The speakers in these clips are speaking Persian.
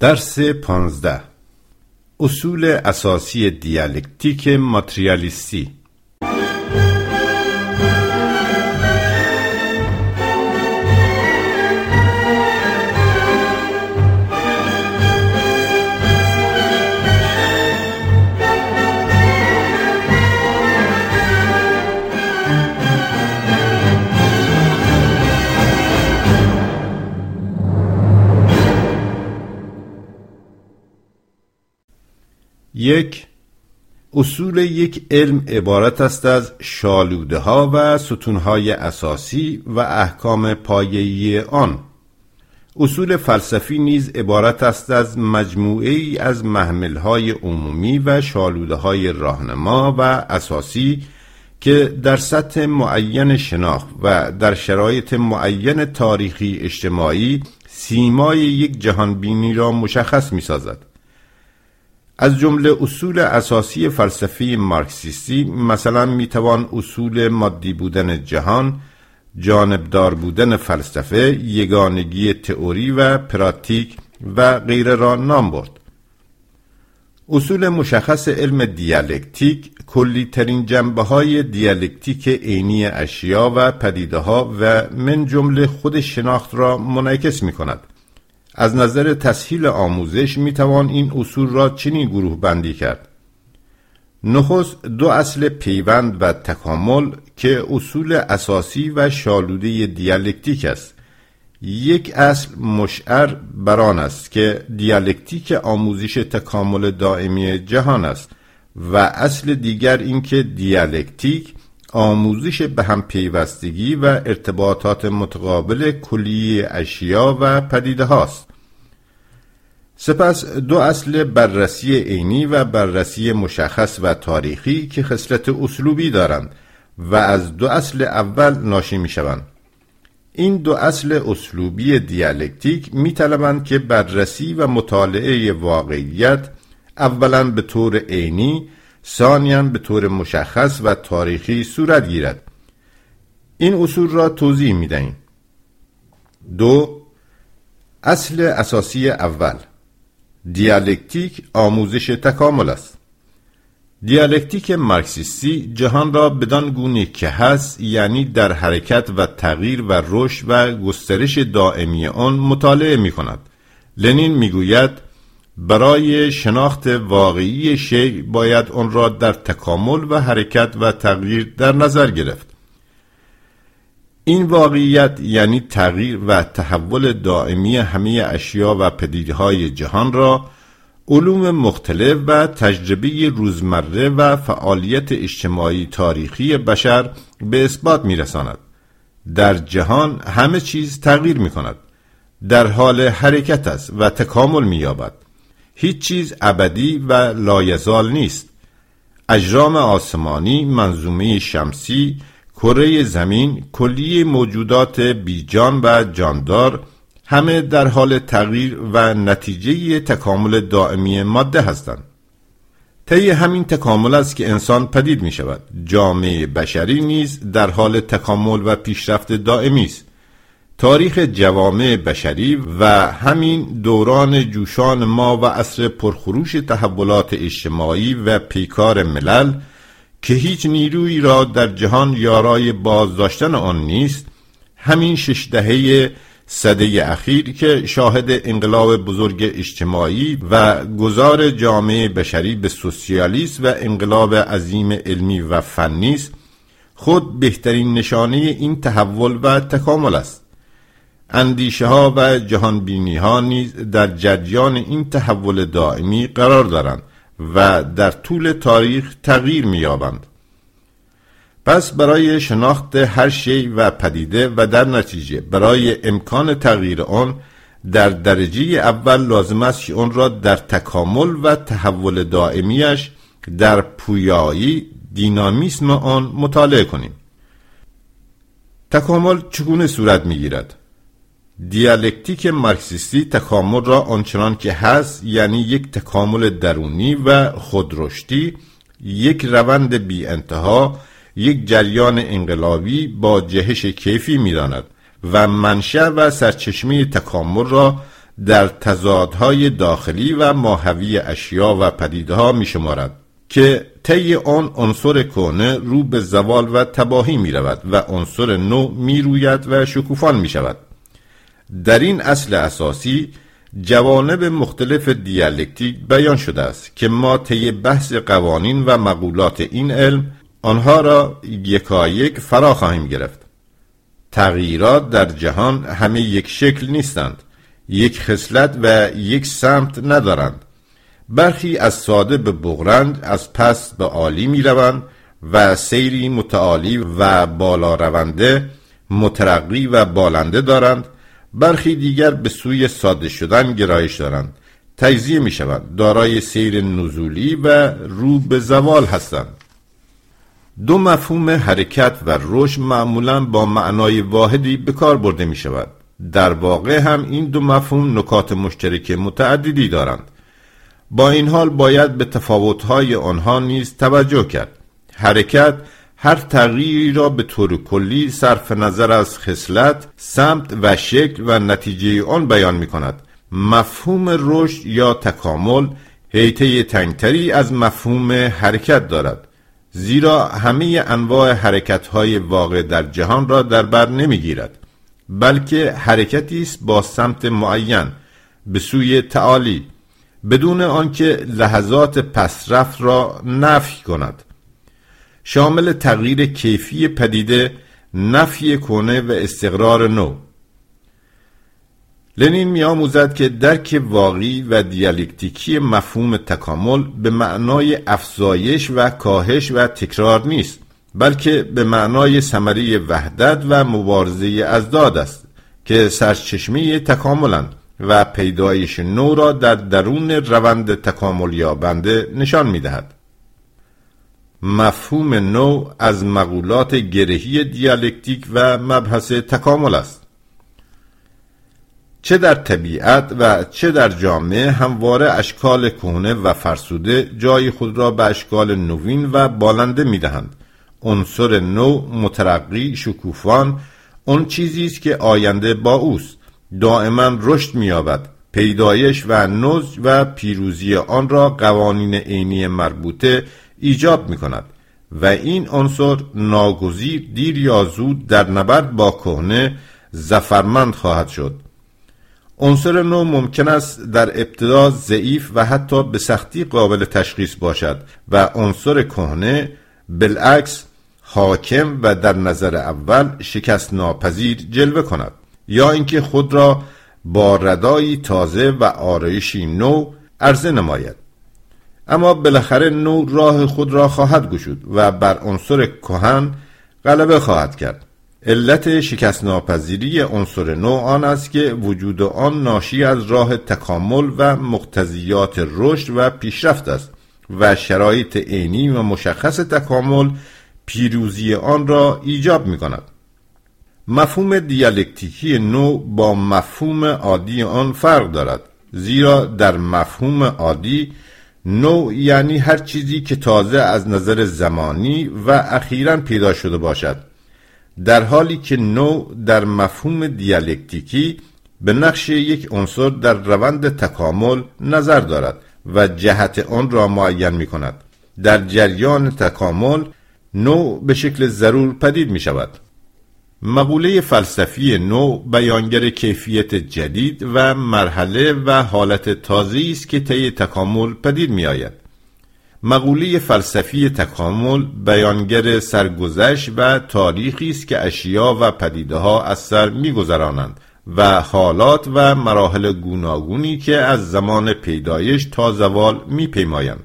درس پانزده. اصول اساسی دیالکتیک ماتریالیستی. یک اصول یک علم عبارت است از شالوده ها و ستون های اساسی و احکام پایه‌ای آن اصول فلسفی نیز عبارت است از مجموعه ای از محمل های عمومی و شالوده های راهنما و اساسی که در سطح معین شناخت و در شرایط معین تاریخی اجتماعی سیمای یک جهانبینی را مشخص می سازد. از جمله اصول اساسی فلسفه مارکسیستی مثلا می‌توان اصول مادی بودن جهان جانبدار بودن فلسفه یگانگی تئوری و پراتیک و غیره را نام برد. اصول مشخص علم دیالکتیک کلی ترین جنبه های دیالکتیک عینی اشیا و پدیده ها و من جمله خود شناخت را منعکس می کند از نظر تسهیل آموزش می توان این اصول را چنین گروه بندی کرد. نخست دو اصل پیوند و تکامل که اصول اساسی و شالوده دیالکتیک است. یک اصل مشعر بران است که دیالکتیک آموزش تکامل دائمی جهان است و اصل دیگر اینکه دیالکتیک آموزش به هم پیوستگی و ارتباطات متقابل کلی اشیا و پدیده هاست. سپس دو اصل بررسی عینی و بررسی مشخص و تاریخی که خصلت اسلوبی دارند و از دو اصل اول ناشی می شوند. این دو اصل اسلوبی دیالکتیک می طلبند که بررسی و مطالعه واقعیت اولا به طور عینی ثانیا به طور مشخص و تاریخی صورت گیرد. این اصول را توضیح می دهیم دو اصل اساسی اول. دیالکتیک آموزش تکامل است دیالکتیک مارکسیستی جهان را بدان گونه که هست یعنی در حرکت و تغییر و رشد و گسترش دائمی آن مطالعه می کند لنین می‌گوید برای شناخت واقعی شیء باید آن را در تکامل و حرکت و تغییر در نظر گرفت این واقعیت یعنی تغییر و تحول دائمی همه اشیا و پدیدهای جهان را علوم مختلف و تجربه روزمره و فعالیت اجتماعی تاریخی بشر به اثبات می رساند. در جهان همه چیز تغییر می کند. در حال حرکت است و تکامل می یابد. هیچ چیز ابدی و لایزال نیست. اجرام آسمانی، منظومه شمسی، کره زمین کلی موجودات بیجان و جاندار همه در حال تغییر و نتیجه تکامل دائمی ماده هستند. طی همین تکامل است که انسان پدید می شود جامعه بشری نیز در حال تکامل و پیشرفت دائمی است. تاریخ جوامع بشری و همین دوران جوشان ما و عصر پرخروش تحولات اجتماعی و پیکار ملل که هیچ نیرویی را در جهان یارای بازداشتن آن نیست همین شش دهه صده اخیر که شاهد انقلاب بزرگ اجتماعی و گذار جامعه بشری به سوسیالیسم و انقلاب عظیم علمی و فنی است خود بهترین نشانه این تحول و تکامل است. اندیشه ها و جهان بینی ها نیز در جریان این تحول دائمی قرار دارند. و در طول تاریخ تغییر می‌یابند. پس برای شناخت هر شی و پدیده و در نتیجه برای امکان تغییر آن در درجه اول لازم است که آن را در تکامل و تحول دائمیش در پویایی دینامیسم آن مطالعه کنیم تکامل چگونه صورت می‌گیرد دیالکتیک مارکسیستی تکامل را آنچنان که هست یعنی یک تکامل درونی و خودرشتی یک روند بی انتها یک جریان انقلابی با جهش کیفی می‌داند و منشأ و سرچشمه تکامل را در تضادهای داخلی و ماهوی اشیا و پدیده ها می شمارد که طی آن عنصر کهنه رو به زوال و تباهی می رود و عنصر نو می روید و شکوفان می شود در این اصل اساسی جوانب مختلف دیالکتیک بیان شده است که ما طی بحث قوانین و مقولات این علم آنها را یکایک فرا خواهیم گرفت. تغییرات در جهان همه یک شکل نیستند یک خصلت و یک سمت ندارند. برخی از ساده به بغرند از پس به عالی می روند و سیری متعالی و بالا رونده مترقی و بالنده دارند. برخی دیگر به سوی ساده شدن گرایش دارند. تجزیه می شوند دارای سیر نزولی و رو به زوال هستند. دو مفهوم حرکت و رشد معمولا با معنای واحدی به کار برده می شود در واقع هم این دو مفهوم نکات مشترک متعددی دارند. با این حال باید به تفاوت‌های آنها نیز توجه کرد. حرکت هر تغییری را به طور کلی صرف نظر از خصلت، سمت و شکل و نتیجه آن بیان می کند. مفهوم رشد یا تکامل حیطه تنگتری از مفهوم حرکت دارد. زیرا همه انواع حرکت های واقع در جهان را در بر نمی‌گیرد بلکه حرکتی است با سمت معین به سوی تعالی بدون آنکه لحظات پسرفت را نفی کند شامل تغییر کیفی پدیده نفی کنه و استقرار نو لنین می آموزد که درک واقعی و دیالکتیکی مفهوم تکامل به معنای افزایش و کاهش و تکرار نیست بلکه به معنای ثمره وحدت و مبارزه ازداد است که سرچشمه تکاملند و پیدایش نو را در درون روند تکامل یابنده نشان می دهد. مفهوم نو از مقولات گرهی دیالکتیک و مبحث تکامل است. چه در طبیعت و چه در جامعه همواره اشکال کهنه و فرسوده جای خود را به اشکال نوین و بالنده می‌دهند. عنصر نو مترقی شکوفان اون چیزی است که آینده با اوست. دائما رشد مییابد. پیدایش و نضج و پیروزی آن را قوانین عینی مربوطه ایجاب می کند و این عنصر ناگزیر دیر یا زود در نبرد با کهنه زفرمند خواهد شد. عنصر نو ممکن است در ابتدا ضعیف و حتی به سختی قابل تشخیص باشد و عنصر کهنه بالعکس حاکم و در نظر اول شکست ناپذیر جلوه کند. یا اینکه خود را با ردایی تازه و آرایشی نو عرضه نماید. اما بالاخره نو راه خود را خواهد گشود و بر عنصر کهن غلبه خواهد کرد علت شکست ناپذیری عنصر نو آن است که وجود آن ناشی از راه تکامل و مقتضیات رشد و پیشرفت است و شرایط عینی و مشخص تکامل پیروزی آن را ایجاب می کند. مفهوم دیالکتیکی نو با مفهوم عادی آن فرق دارد زیرا در مفهوم عادی نو یعنی هر چیزی که تازه از نظر زمانی و اخیرا پیدا شده باشد. در حالی که نو در مفهوم دیالکتیکی به نقش یک عنصر در روند تکامل نظر دارد و جهت آن را معین می کند در جریان تکامل نو به شکل ضرور پدید می شود مقوله فلسفی نو بیانگر کیفیت جدید و مرحله و حالت تازه است که طی تکامل پدید می آید. مقوله فلسفی تکامل بیانگر سرگذشت و تاریخی است که اشیا و پدیده ها از سر میگذرانند و حالات و مراحل گوناگونی که از زمان پیدایش تا زوال میپیمایند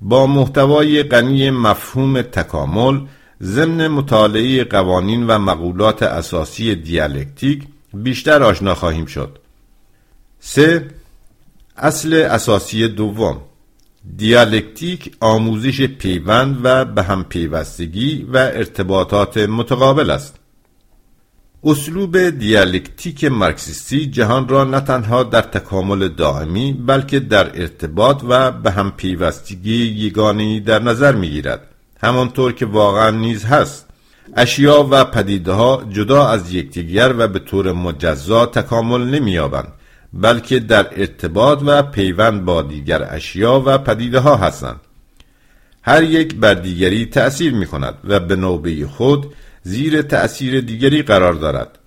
با محتوای غنی مفهوم تکامل ضمن مطالعه قوانین و مقولات اساسی دیالکتیک بیشتر آشنا خواهیم شد. سه اصل اساسی دوم دیالکتیک آموزش پیوند و به هم پیوستگی و ارتباطات متقابل است. اسلوب دیالکتیک مارکسیستی جهان را نه تنها در تکامل دائمی بلکه در ارتباط و به هم پیوستگی یگانی در نظر می گیرد. همانطور که واقعا نیز هست. اشیا و پدیده ها جدا از یکدیگر و به طور مجزا تکامل نمییابند بلکه در ارتباط و پیوند با دیگر اشیا و پدیده ها هستند. هر یک بر دیگری تأثیر می کند و به نوبه خود زیر تأثیر دیگری قرار دارد.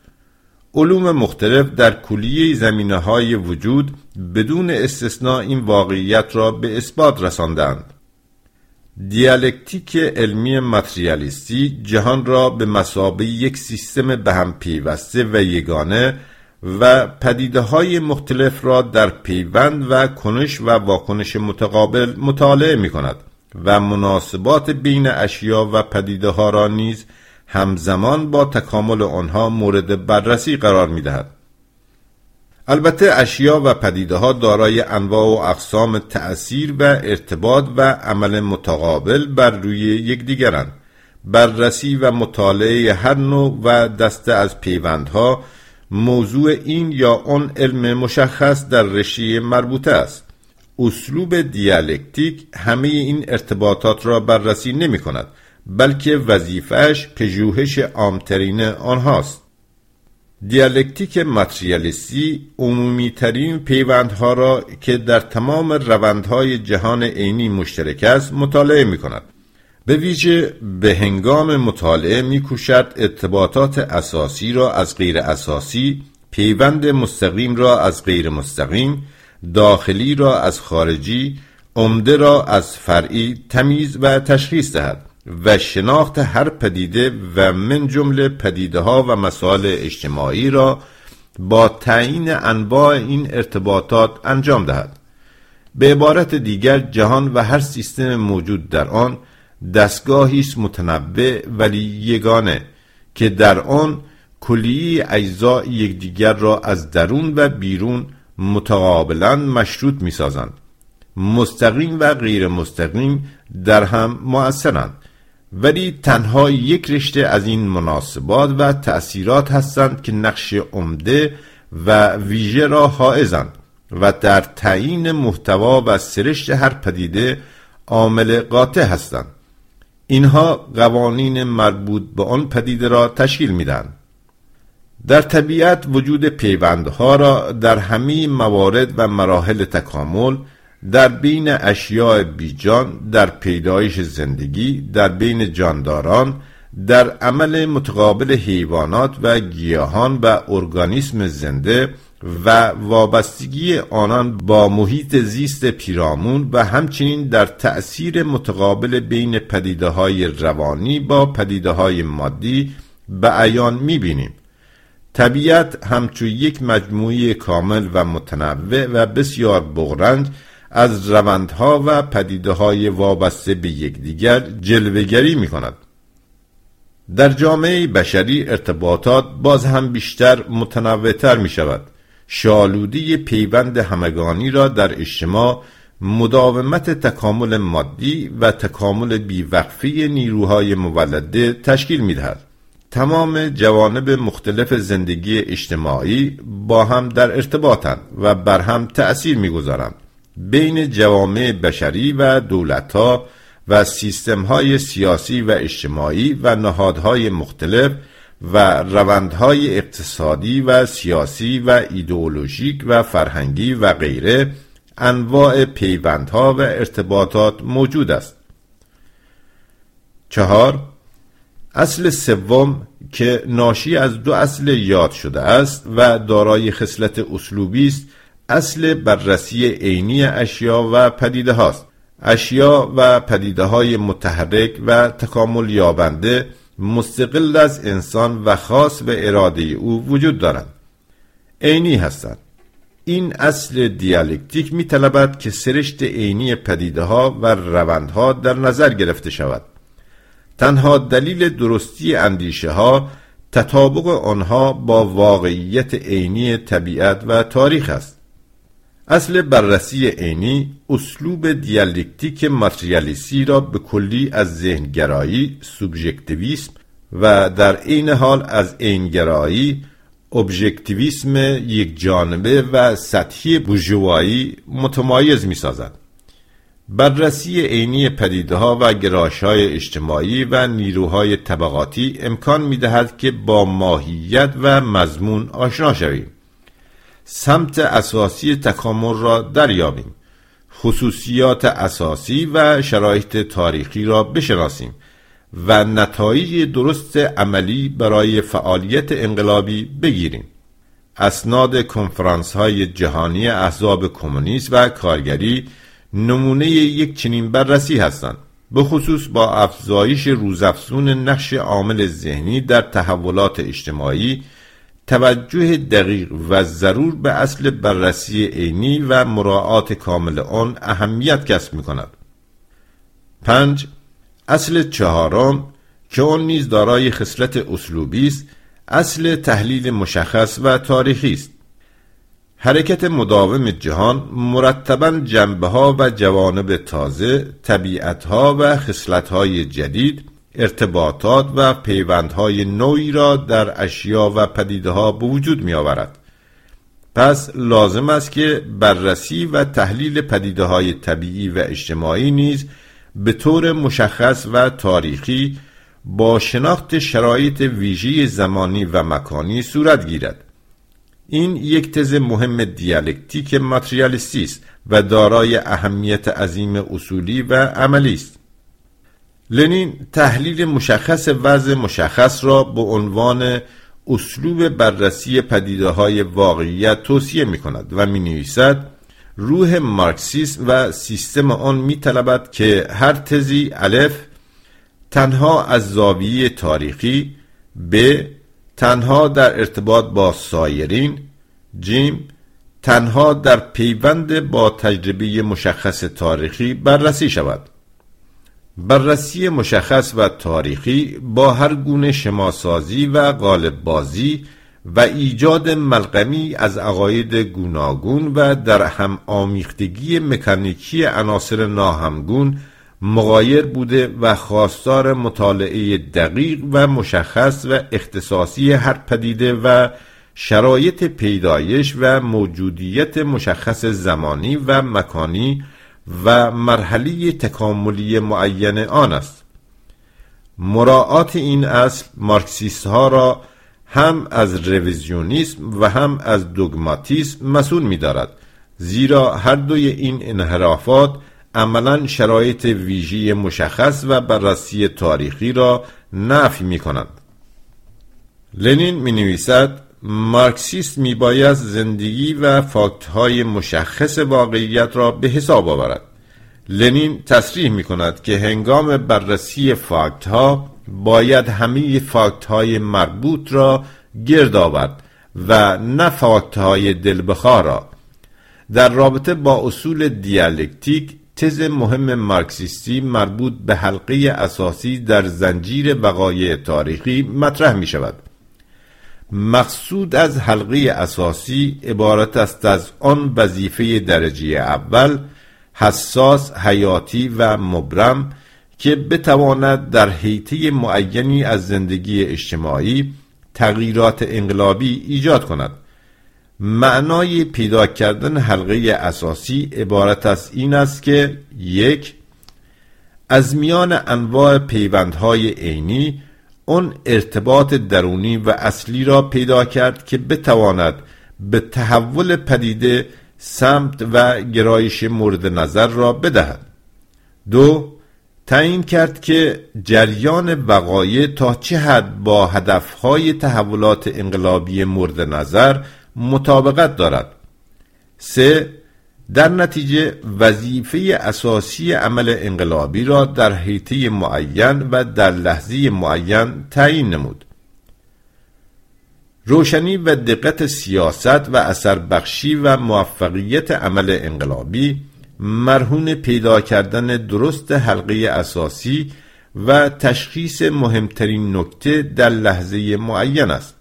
علوم مختلف در کلیه زمینه های وجود بدون استثناء این واقعیت را به اثبات رساندند دیالکتیک علمی ماتریالیستی جهان را به مسابه یک سیستم به هم پیوسته و یگانه و پدیده های مختلف را در پیوند و کنش و واکنش متقابل مطالعه می کند و مناسبات بین اشیا و پدیده ها را نیز همزمان با تکامل آنها مورد بررسی قرار می دهد. البته اشیا و پدیده ها دارای انواع و اقسام تأثیر و ارتباط و عمل متقابل بر روی یکدیگرند. بررسی و مطالعه هر نوع و دسته از پیوندها موضوع این یا آن علم مشخص در رشته مربوطه است. اسلوب دیالکتیک همه این ارتباطات را بررسی نمی کند بلکه وظیفهش پژوهش عامترین آنهاست دیالکتیک ماتریالیستی عمومی ترین پیوندها را که در تمام روندهای جهان عینی مشترک است مطالعه می کند به ویژه به هنگام مطالعه می کوشد ارتباطات اساسی را از غیر اساسی پیوند مستقیم را از غیر مستقیم داخلی را از خارجی عمده را از فرعی تمیز و تشخیص دهد. و شناخت هر پدیده و من جمله پدیده ها و مسائل اجتماعی را با تعیین انواع این ارتباطات انجام دهد. به عبارت دیگر جهان و هر سیستم موجود در آن دستگاهی است متنوع ولی یگانه که در آن کلیه اجزا یکدیگر را از درون و بیرون متقابلا مشروط می سازند مستقیم و غیر مستقیم در هم مؤثرند. ولی تنها یک رشته از این مناسبات و تأثیرات هستند که نقش عمده و ویژه را حائزند و در تعیین محتوا و سرشت هر پدیده عامل قاطع هستند. اینها قوانین مربوط به آن پدیده را تشکیل میدن در طبیعت وجود پیوندها را در همه موارد و مراحل تکامل در بین اشیاء بیجان در پیدایش زندگی در بین جانداران در عمل متقابل حیوانات و گیاهان و ارگانیسم زنده و وابستگی آنان با محیط زیست پیرامون و همچنین در تأثیر متقابل بین پدیده های روانی با پدیده های مادی به عیان می‌بینیم. طبیعت همچو یک مجموعه کامل و متنوع و بسیار بغرنج از روندها و پدیده های وابسته به یکدیگر جلوگری می کند. در جامعه بشری ارتباطات باز هم بیشتر متنوعتر می شود. شالودی پیوند همگانی را در اجتماع مداومت تکامل مادی و تکامل بیوقفی نیروهای مولده تشکیل می دهد. تمام جوانب مختلف زندگی اجتماعی با هم در ارتباطند و بر هم تأثیر می‌گذارند بین جوامع بشری و دولتها و سیستمهای سیاسی و اجتماعی و نهادهای مختلف و روندهای اقتصادی و سیاسی و ایدئولوژیک و فرهنگی و غیره انواع پیوندها و ارتباطات موجود است. چهار اصل سوم که ناشی از دو اصل یاد شده است و دارای خصلت اسلوبی است اصل بررسی عینی اشیا و پدیده هاست اشیا و پدیده های متحرک و تکامل یابنده مستقل از انسان و خاص به اراده او وجود دارند. عینی هستند. این اصل دیالکتیک می طلبد که سرشت عینی پدیده ها و روندها در نظر گرفته شود. تنها دلیل درستی اندیشه ها تطابق آنها با واقعیت عینی طبیعت و تاریخ است. اصل بررسی عینی اسلوب دیالکتیک ماتریالیستی را به کلی از ذهنگرایی سوبژکتیویسم و در عین حال از عینگرایی ابژکتیویسم یک جانبه و سطحی بوژوایی متمایز می سازد. بررسی عینی پدیده ها و گراش های اجتماعی و نیروهای طبقاتی امکان می دهد که با ماهیت و مضمون آشنا شویم سمت اساسی تکامل را دریابیم. خصوصیات اساسی و شرایط تاریخی را بشناسیم و نتایج درست عملی برای فعالیت انقلابی بگیریم. اسناد کنفرانس های جهانی احزاب کمونیست و کارگری نمونه یک چنین بررسی هستند. به خصوص با افزایش روزافزون نقش عامل ذهنی در تحولات اجتماعی توجه دقیق و ضرور به اصل بررسی عینی و مراعات کامل آن اهمیت کسب می کند. پنج اصل چهارم که آن نیز دارای خصلت اسلوبی است اصل تحلیل مشخص و تاریخی است حرکت مداوم جهان مرتبا جنبه ها و جوانب تازه طبیعت ها و خصلت های جدید ارتباطات و پیوندهای نوعی را در اشیا و پدیده ها به می آورد. پس لازم است که بررسی و تحلیل پدیده های طبیعی و اجتماعی نیز به طور مشخص و تاریخی با شناخت شرایط ویژه زمانی و مکانی صورت گیرد این یک تز مهم دیالکتیک ماتریالیستی است و دارای اهمیت عظیم اصولی و عملی است لنین تحلیل مشخص وضع مشخص را به عنوان اسلوب بررسی پدیده های واقعیت توصیه می کند و می نویسد روح مارکسیسم و سیستم آن می طلبد که هر تزی الف تنها از زاویه تاریخی ب تنها در ارتباط با سایرین جیم تنها در پیوند با تجربه مشخص تاریخی بررسی شود. بررسی مشخص و تاریخی با هر گونه شماسازی و غالب بازی و ایجاد ملغمی از عقاید گوناگون و در هم آمیختگی مکانیکی عناصر ناهمگون مغایر بوده و خواستار مطالعه دقیق و مشخص و اختصاصی هر پدیده و شرایط پیدایش و موجودیت مشخص زمانی و مکانی و مرحله تکاملی معین آن است. مراعات این اصل مارکسیست ها را هم از رویزیونیسم و هم از دوگماتیسم مسئول می دارد زیرا هر دوی این انحرافات عملا شرایط ویژی مشخص و بررسی تاریخی را نفی می کنند لنین می نویسد مارکسیست می باید زندگی و فاکت های مشخص واقعیت را به حساب آورد. لنین تصریح می کند که هنگام بررسی فاکت ها باید همه فاکت های مربوط را گرد آورد و نه فاکت های دلبخواه را. در رابطه با اصول دیالکتیک تز مهم مارکسیستی مربوط به حلقه اساسی در زنجیر وقایع تاریخی مطرح می شود مقصود از حلقه اساسی عبارت است از آن وظیفه درجه اول حساس حیاتی و مبرم که بتواند در حیطه معینی از زندگی اجتماعی تغییرات انقلابی ایجاد کند. معنای پیدا کردن حلقه اساسی عبارت از این است که یک از میان انواع پیوندهای عینی اون ارتباط درونی و اصلی را پیدا کرد که بتواند به تحول پدیده سمت و گرایش مورد نظر را بدهد. دو تعیین کرد که جریان وقایع تا چه حد با هدفهای تحولات انقلابی مورد نظر مطابقت دارد. سه در نتیجه وظیفه اساسی عمل انقلابی را در حیطه معین و در لحظه معین تعیین نمود. روشنی و دقت سیاست و اثر بخشی و موفقیت عمل انقلابی مرهون پیدا کردن درست حلقه اساسی و تشخیص مهمترین نکته در لحظه معین است.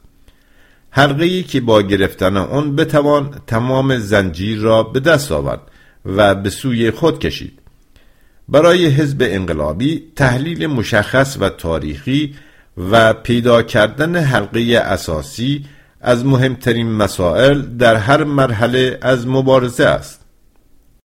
حلقه که با گرفتن آن بتوان تمام زنجیر را به دست آورد و به سوی خود کشید. برای حزب انقلابی تحلیل مشخص و تاریخی و پیدا کردن حلقه اساسی از مهمترین مسائل در هر مرحله از مبارزه است.